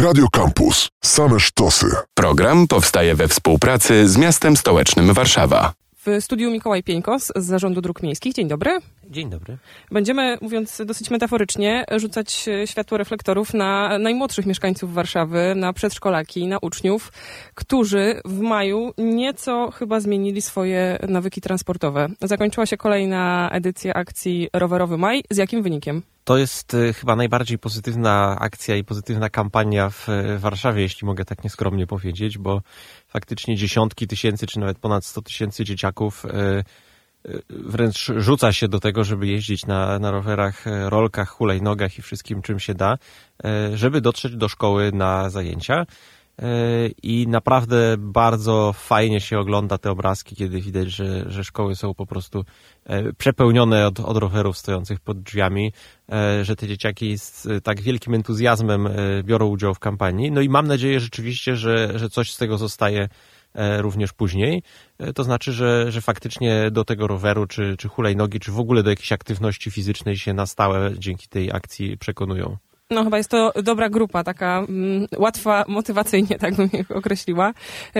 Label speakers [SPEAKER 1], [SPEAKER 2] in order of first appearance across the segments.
[SPEAKER 1] Radio Campus. Same sztosy.
[SPEAKER 2] Program powstaje we współpracy z miastem stołecznym Warszawa.
[SPEAKER 3] W studiu Mikołaj Pieńkos z Zarządu Dróg Miejskich. Dzień dobry.
[SPEAKER 4] Dzień dobry.
[SPEAKER 3] Będziemy, mówiąc dosyć metaforycznie, rzucać światło reflektorów na najmłodszych mieszkańców Warszawy, na przedszkolaki, na uczniów, którzy w maju nieco chyba zmienili swoje nawyki transportowe. Zakończyła się kolejna edycja akcji Rowerowy Maj. Z jakim wynikiem?
[SPEAKER 4] To jest y, chyba najbardziej pozytywna akcja i pozytywna kampania w Warszawie, jeśli mogę tak nieskromnie powiedzieć, bo faktycznie dziesiątki tysięcy, czy nawet ponad 100 tysięcy dzieciaków y, y, wręcz rzuca się do tego, żeby jeździć na, na rowerach, rolkach, hulajnogach i wszystkim, czym się da, żeby dotrzeć do szkoły na zajęcia. I naprawdę bardzo fajnie się ogląda te obrazki, kiedy widać, że, że szkoły są po prostu przepełnione od, od rowerów stojących pod drzwiami, że te dzieciaki z tak wielkim entuzjazmem biorą udział w kampanii. No i mam nadzieję rzeczywiście, że, że coś z tego zostaje również później. To znaczy, że, że faktycznie do tego roweru, czy, czy hulajnogi, czy w ogóle do jakiejś aktywności fizycznej się na stałe dzięki tej akcji przekonują.
[SPEAKER 3] No chyba jest to dobra grupa, taka mm, łatwa motywacyjnie, tak bym ich określiła.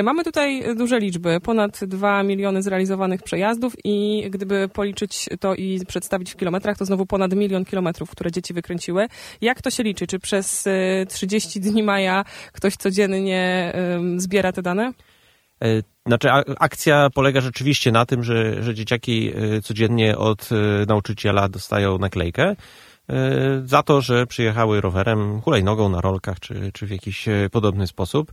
[SPEAKER 3] Mamy tutaj duże liczby, ponad 2 miliony zrealizowanych przejazdów i gdyby policzyć to i przedstawić w kilometrach, to znowu ponad milion kilometrów, które dzieci wykręciły. Jak to się liczy? Czy przez 30 dni maja ktoś codziennie zbiera te dane?
[SPEAKER 4] Znaczy, akcja polega rzeczywiście na tym, że, że dzieciaki codziennie od nauczyciela dostają naklejkę E, za to, że przyjechały rowerem, hulajnogą na rolkach, czy, czy w jakiś e, podobny sposób.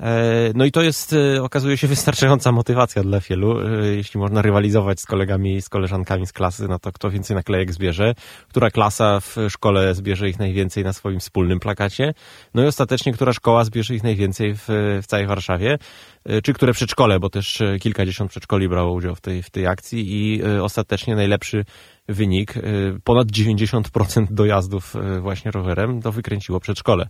[SPEAKER 4] E, no i to jest, okazuje się, wystarczająca motywacja dla wielu. Jeśli można rywalizować z kolegami, z koleżankami z klasy, no to kto więcej naklejek zbierze, która klasa w szkole zbierze ich najwięcej na swoim wspólnym plakacie, no i ostatecznie, która szkoła zbierze ich najwięcej w, w całej Warszawie, czy które przedszkole, bo też kilkadziesiąt przedszkoli brało udział w tej, w tej akcji i ostatecznie najlepszy wynik. Ponad 90% dojazdów właśnie rowerem to wykręciło przedszkole.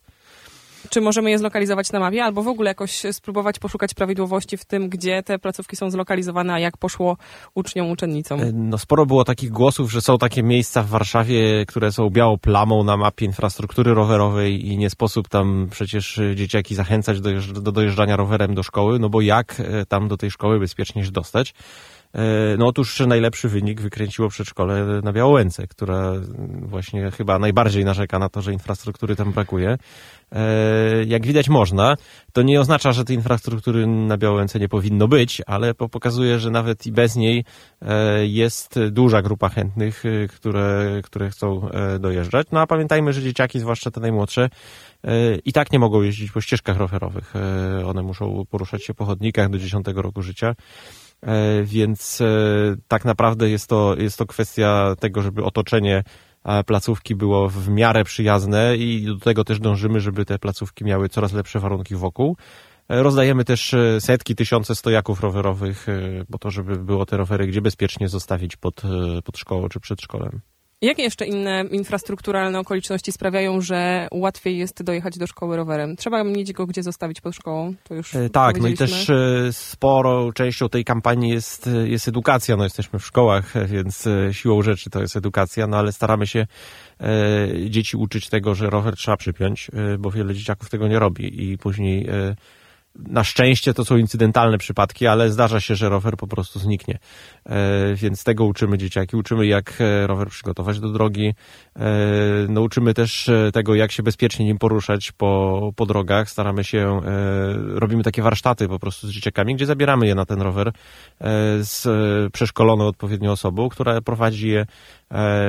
[SPEAKER 3] Czy możemy je zlokalizować na mapie, albo w ogóle jakoś spróbować poszukać prawidłowości w tym, gdzie te placówki są zlokalizowane, a jak poszło uczniom, uczennicom?
[SPEAKER 4] Y, no sporo było takich głosów, że są takie miejsca w Warszawie, które są białą plamą na mapie infrastruktury rowerowej i nie sposób tam przecież dzieciaki zachęcać do, do dojeżdżania rowerem do szkoły, no bo jak tam do tej szkoły bezpiecznie się dostać? E, no otóż najlepszy wynik wykręciło przedszkole na Białołęce, która właśnie chyba najbardziej narzeka na to, że infrastruktury tam brakuje. E, jak widać można, to nie oznacza, że tej infrastruktury na Białołęce nie powinno być, ale pokazuje, że nawet i bez niej e, jest duża grupa chętnych, które, które chcą dojeżdżać. No a pamiętajmy, że dzieciaki, zwłaszcza te najmłodsze, i tak nie mogą jeździć po ścieżkach rowerowych. One muszą poruszać się po chodnikach do 10 roku życia. E, więc e, tak naprawdę jest to, jest to kwestia tego, żeby otoczenie e, placówki było w miarę przyjazne i do tego też dążymy, żeby te placówki miały coraz lepsze warunki wokół. Rozdajemy też setki, tysiące stojaków rowerowych, po to, żeby było te rowery gdzie bezpiecznie zostawić pod, pod szkołą czy przedszkolem.
[SPEAKER 3] Jakie jeszcze inne infrastrukturalne okoliczności sprawiają, że łatwiej jest dojechać do szkoły rowerem? Trzeba mieć go gdzie zostawić pod szkołą, to już
[SPEAKER 4] e, Tak, no i też e, sporą częścią tej kampanii jest, e, jest edukacja. No jesteśmy w szkołach, więc siłą rzeczy to jest edukacja, no ale staramy się dzieci uczyć tego, że rower trzeba przypiąć, bo wiele dzieciaków tego nie robi i później na szczęście to są incydentalne przypadki, ale zdarza się, że rower po prostu zniknie. E, więc tego uczymy dzieciaki. Uczymy, jak e, rower przygotować do drogi. E, nauczymy też tego, jak się bezpiecznie nim poruszać po, po drogach. Staramy się, robimy takie warsztaty po prostu z dzieciakami, gdzie zabieramy je na ten rower z przeszkoloną odpowiednią osobą, która prowadzi je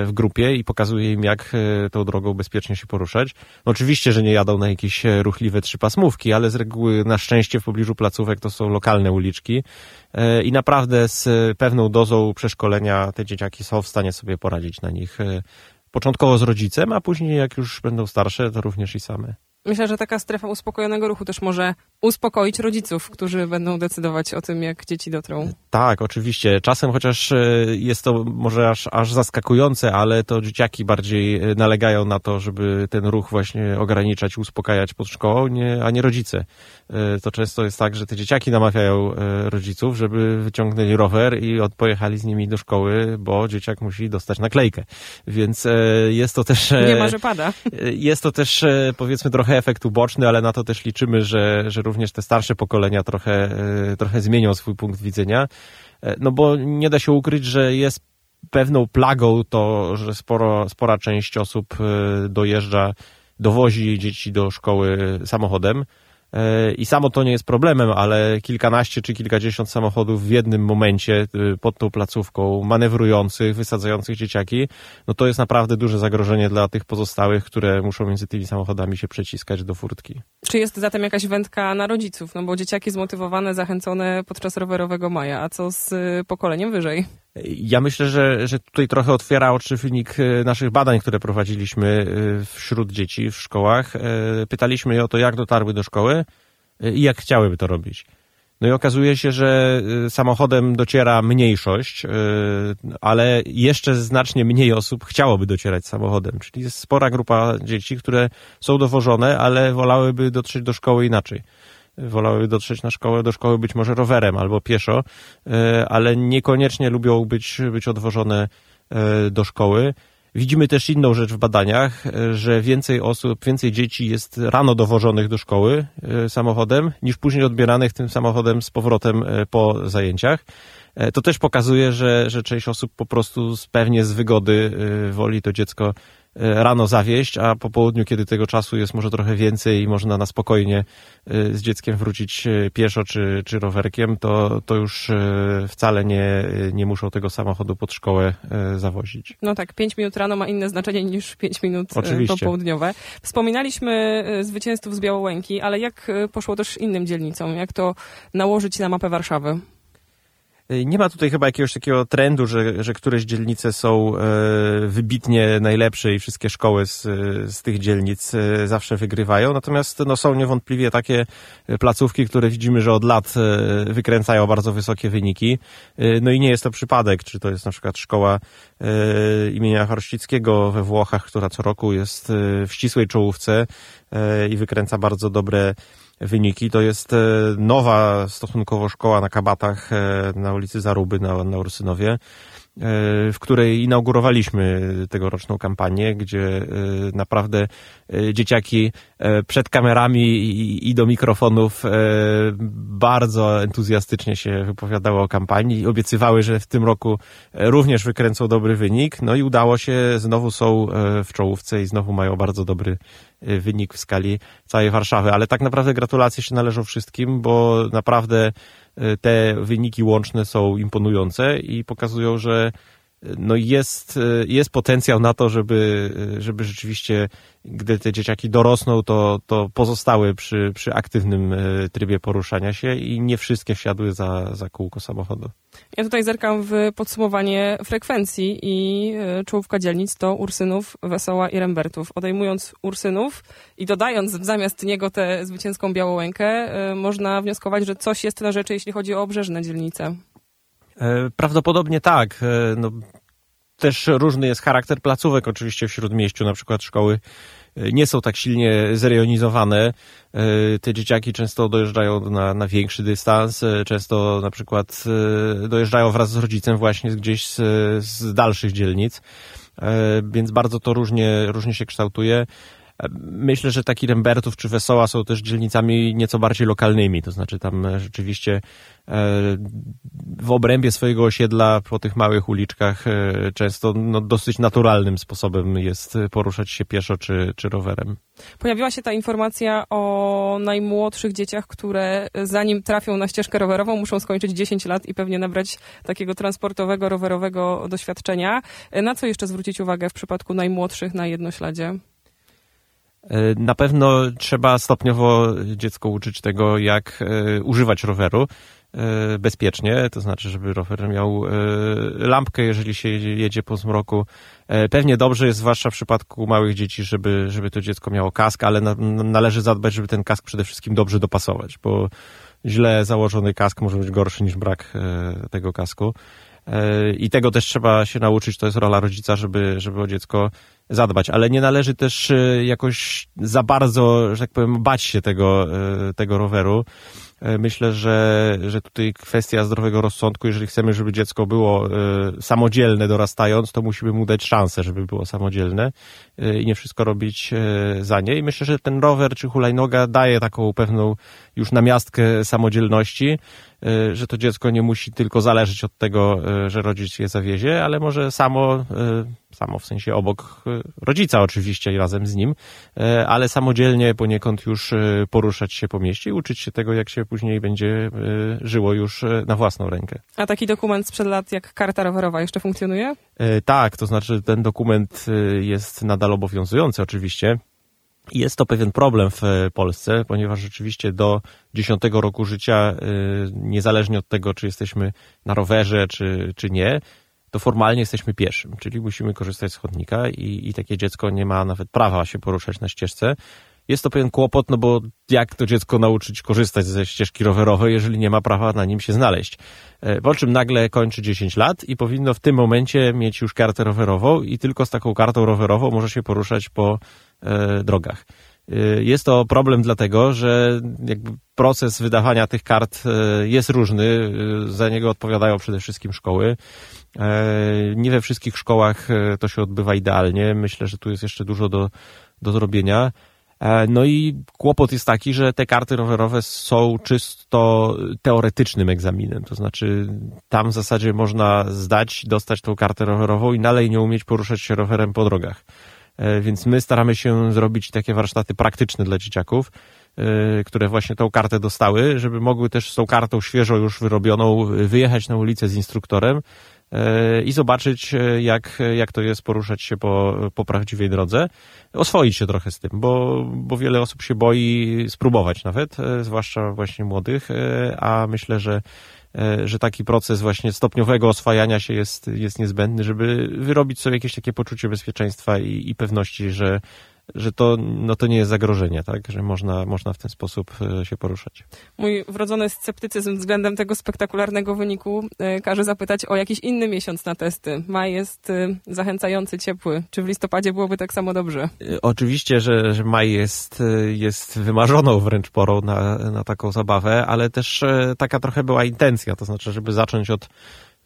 [SPEAKER 4] w grupie i pokazuje im, jak tą drogą bezpiecznie się poruszać. No oczywiście, że nie jadą na jakieś ruchliwe trzypasmówki, ale z reguły na szczęście w pobliżu placówek to są lokalne uliczki i naprawdę z pewną dozą przeszkolenia te dzieciaki są w stanie sobie poradzić na nich e, początkowo z rodzicem, a później jak już będą starsze, to również i same.
[SPEAKER 3] Myślę, że taka strefa uspokojonego ruchu też może uspokoić rodziców, którzy będą decydować o tym, jak dzieci dotrą.
[SPEAKER 4] Tak, oczywiście. Czasem chociaż e, jest to może aż, aż zaskakujące, ale to dzieciaki bardziej e, nalegają na to, żeby ten ruch właśnie ograniczać, uspokajać pod szkołą, nie, a nie rodzice. E, to często jest tak, że te dzieciaki namawiają rodziców, żeby wyciągnęli rower i pojechali z nimi do szkoły, bo dzieciak musi dostać naklejkę. Więc jest to też...
[SPEAKER 3] Nie ma, że pada.
[SPEAKER 4] Jest to też powiedzmy trochę efekt uboczny, ale na to też liczymy, że, że również te starsze pokolenia trochę, trochę zmienią swój punkt widzenia. No bo nie da się ukryć, że jest pewną plagą to, że sporo, spora część osób dojeżdża, dowozi dzieci do szkoły samochodem. E, I samo to nie jest problemem, ale kilkanaście czy kilkadziesiąt samochodów w jednym momencie y, pod tą placówką, manewrujących, wysadzających dzieciaki, no to jest naprawdę duże zagrożenie dla tych pozostałych, które muszą między tymi samochodami się przeciskać do furtki.
[SPEAKER 3] Czy jest zatem jakaś wędka na rodziców? No bo dzieciaki zmotywowane, zachęcone podczas rowerowego maja, a co z y, pokoleniem wyżej?
[SPEAKER 4] Ja myślę, że, że tutaj trochę otwiera oczy wynik e, naszych badań, które prowadziliśmy e, wśród dzieci w szkołach. E, pytaliśmy je o to, jak dotarły do szkoły i jak chciałyby to robić. No i okazuje się, że samochodem dociera mniejszość, ale jeszcze znacznie mniej osób chciałoby docierać samochodem. Czyli jest spora grupa dzieci, które są dowożone, ale wolałyby dotrzeć do szkoły inaczej wolały dotrzeć na szkołę, do szkoły być może rowerem albo pieszo, e, ale niekoniecznie lubią być, być odwożone e, do szkoły. Widzimy też inną rzecz w badaniach, e, że więcej osób, więcej dzieci jest rano dowożonych do szkoły samochodem, niż później odbieranych tym samochodem z powrotem po zajęciach. To też pokazuje, że, że część osób po prostu pewnie z wygody woli to dziecko rano zawieść, a po południu, kiedy tego czasu jest może trochę więcej i można na spokojnie e, z dzieckiem wrócić e, pieszo czy, czy rowerkiem, to, to już wcale nie, nie muszą tego samochodu pod szkołę zawozić.
[SPEAKER 3] No tak, 5 minut rano ma inne znaczenie niż 5 minut Oczywiście. popołudniowe. Wspominaliśmy zwycięzców z Białołęki, ale jak poszło też innym dzielnicom? Jak to nałożyć na mapę Warszawy?
[SPEAKER 4] Nie ma tutaj chyba jakiegoś takiego trendu, że, że któreś dzielnice są e, wybitnie najlepsze i wszystkie szkoły z, z tych dzielnic e, zawsze wygrywają. Natomiast no, są niewątpliwie takie placówki, które widzimy, że od lat e, wykręcają bardzo wysokie wyniki. No i nie jest to przypadek, czy to jest na przykład szkoła imienia Chorścickiego we Włochach, która co roku jest w ścisłej czołówce i wykręca bardzo dobre wyniki. To jest e, nowa stosunkowo szkoła na Kabatach e, na ulicy Zaruby na, na Ursynowie w której inaugurowaliśmy tegoroczną kampanię, gdzie naprawdę dzieciaki przed kamerami i do mikrofonów bardzo entuzjastycznie się wypowiadały o kampanii i obiecywały, że w tym roku również wykręcą dobry wynik. No i udało się, znowu są w czołówce i znowu mają bardzo dobry wynik w skali całej Warszawy. Ale tak naprawdę gratulacje się należą wszystkim, bo naprawdę te wyniki łączne są imponujące i pokazują, że no jest, jest potencjał na to, żeby, żeby rzeczywiście, gdy te dzieciaki dorosną, to, to pozostały przy, przy aktywnym e, trybie poruszania się i nie wszystkie wsiadły za, za kółko samochodu.
[SPEAKER 3] Ja tutaj zerkam w podsumowanie frekwencji i e, czołówka dzielnic to Ursynów, Wesoła i Rembertów. Odejmując Ursynów i dodając zamiast niego tę zwycięską Białołękę, e, można wnioskować, że coś jest na rzeczy, jeśli chodzi o obrzeżne dzielnice.
[SPEAKER 4] E, prawdopodobnie tak. E, no, też różny jest charakter placówek oczywiście w Śródmieściu, na przykład szkoły e, nie są tak silnie zrejonizowane. Te dzieciaki często dojeżdżają na, na większy dystans, często na przykład dojeżdżają wraz z rodzicem właśnie gdzieś z, z dalszych dzielnic, więc bardzo to różnie, różnie się kształtuje. Myślę, że taki Rembertów czy Wesoła są też dzielnicami nieco bardziej lokalnymi, to znaczy tam rzeczywiście e, w obrębie swojego osiedla po tych małych uliczkach e, często no, dosyć naturalnym sposobem jest poruszać się pieszo czy, czy rowerem.
[SPEAKER 3] Pojawiła się ta informacja o najmłodszych dzieciach, które zanim trafią na ścieżkę rowerową muszą skończyć 10 lat i pewnie nabrać takiego transportowego, rowerowego doświadczenia. Na co jeszcze zwrócić uwagę w przypadku najmłodszych na jednośladzie?
[SPEAKER 4] E, na pewno trzeba stopniowo dziecko uczyć tego, jak e, używać roweru e, bezpiecznie, to znaczy, żeby rower miał lampkę, jeżeli się jedzie po zmroku. Pewnie dobrze jest, zwłaszcza w przypadku małych dzieci, żeby, żeby to dziecko miało kask, ale na, należy zadbać, żeby ten kask przede wszystkim dobrze dopasować, bo źle założony kask może być gorszy niż brak tego kasku. I tego też trzeba się nauczyć, to jest rola rodzica, żeby, żeby o dziecko zadbać, ale nie należy też e, jakoś za bardzo, że tak powiem, bać się tego, e, tego roweru. E, myślę, że, że tutaj kwestia zdrowego rozsądku, jeżeli chcemy, żeby dziecko było samodzielne dorastając, to musimy mu dać szansę, żeby było samodzielne i nie wszystko robić za nie. I myślę, że ten rower czy hulajnoga daje taką pewną już namiastkę samodzielności, że to dziecko nie musi tylko zależeć od tego, że rodzic je zawiezie, ale może samo samo w sensie obok rodzica oczywiście i razem z nim, e, ale samodzielnie poniekąd już e, poruszać się po mieście i uczyć się tego, jak się później będzie żyło już na własną rękę.
[SPEAKER 3] A taki dokument sprzed lat jak karta rowerowa jeszcze funkcjonuje?
[SPEAKER 4] Tak, to znaczy ten dokument jest nadal obowiązujący oczywiście. Jest to pewien problem w Polsce, ponieważ rzeczywiście do 10 roku życia, niezależnie od tego, czy jesteśmy na rowerze, czy, czy nie, to formalnie jesteśmy pieszym, czyli musimy korzystać z chodnika i, i takie dziecko nie ma nawet prawa się poruszać na ścieżce. Jest to pewien kłopot, no bo jak to dziecko nauczyć korzystać ze ścieżki rowerowej, jeżeli nie ma prawa na nim się znaleźć? E, po czym nagle kończy 10 lat i powinno w tym momencie mieć już kartę rowerową i tylko z taką kartą rowerową może się poruszać po e, drogach. E, jest to problem dlatego, że proces wydawania tych kart e, jest różny. Za niego odpowiadają przede wszystkim szkoły. E, nie we wszystkich szkołach e, to się odbywa idealnie. Myślę, że tu jest jeszcze dużo do, do zrobienia. E, no i kłopot jest taki, że te karty rowerowe są czysto teoretycznym egzaminem. To znaczy, tam w zasadzie można zdać, dostać tą kartę rowerową i dalej nie umieć poruszać się rowerem po drogach. Więc my staramy się zrobić takie warsztaty praktyczne dla dzieciaków, które właśnie tą kartę dostały, żeby mogły też z tą kartą świeżo już wyrobioną wyjechać na ulicę z instruktorem i zobaczyć, e, jak, jak to jest poruszać się po, po prawdziwej drodze. Oswoić się trochę z tym, bo, bo wiele osób się boi spróbować nawet, e, zwłaszcza właśnie młodych, e, a myślę, że że taki proces właśnie stopniowego oswajania się jest, jest niezbędny, żeby wyrobić sobie jakieś takie poczucie bezpieczeństwa i, i pewności, że, że to, no to nie jest zagrożenie, tak? że można, można w ten sposób e, się poruszać.
[SPEAKER 3] Mój wrodzony sceptycyzm względem tego spektakularnego wyniku e, każe zapytać o jakiś inny miesiąc na testy. Maj jest e, zachęcający, ciepły. Czy w listopadzie byłoby tak samo dobrze?
[SPEAKER 4] Oczywiście, że, że maj jest, jest wymarzoną wręcz porą na, na taką zabawę, ale też taka trochę była intencja, to znaczy, żeby zacząć od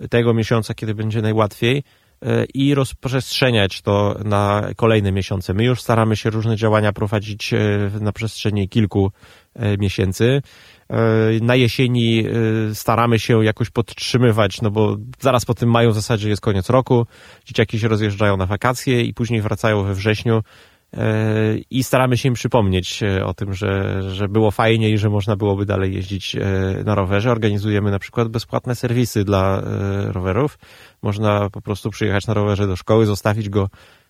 [SPEAKER 4] tego miesiąca, kiedy będzie najłatwiej, i rozprzestrzeniać to na kolejne miesiące. My już staramy się różne działania prowadzić e, na przestrzeni kilku e, miesięcy. E, na jesieni staramy się jakoś podtrzymywać, no bo zaraz po tym maju w zasadzie jest koniec roku, dzieciaki się rozjeżdżają na wakacje i później wracają we wrześniu i staramy się im przypomnieć o tym, że, że było fajnie i że można byłoby dalej jeździć na rowerze. Organizujemy na przykład bezpłatne serwisy dla rowerów. Można po prostu przyjechać na rowerze do szkoły, zostawić go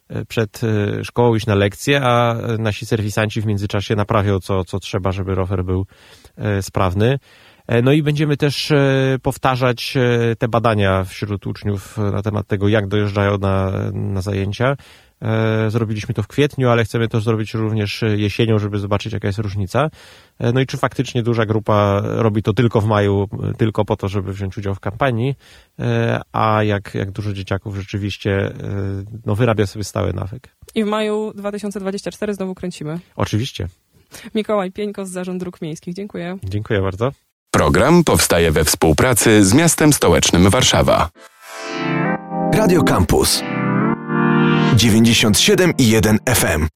[SPEAKER 4] e, przed e, szkołą, iść na lekcję, a nasi serwisanci w międzyczasie naprawią co, co trzeba, żeby rower był e, sprawny. No i będziemy też powtarzać te badania wśród uczniów na temat tego, jak dojeżdżają na, na zajęcia. E, zrobiliśmy to w kwietniu, ale chcemy to zrobić również jesienią, żeby zobaczyć, jaka jest różnica. E, no i czy faktycznie duża grupa robi to tylko w maju, tylko po to, żeby wziąć udział w kampanii, e, a jak, jak dużo dzieciaków rzeczywiście no, wyrabia sobie stały nawyk.
[SPEAKER 3] I w maju 2024 znowu kręcimy.
[SPEAKER 4] Oczywiście.
[SPEAKER 3] Mikołaj Pieńko z Zarząd Dróg Miejskich. Dziękuję.
[SPEAKER 4] Dziękuję bardzo.
[SPEAKER 2] Program powstaje we współpracy z miastem stołecznym Warszawa.
[SPEAKER 1] Radio Campus 97,1 FM.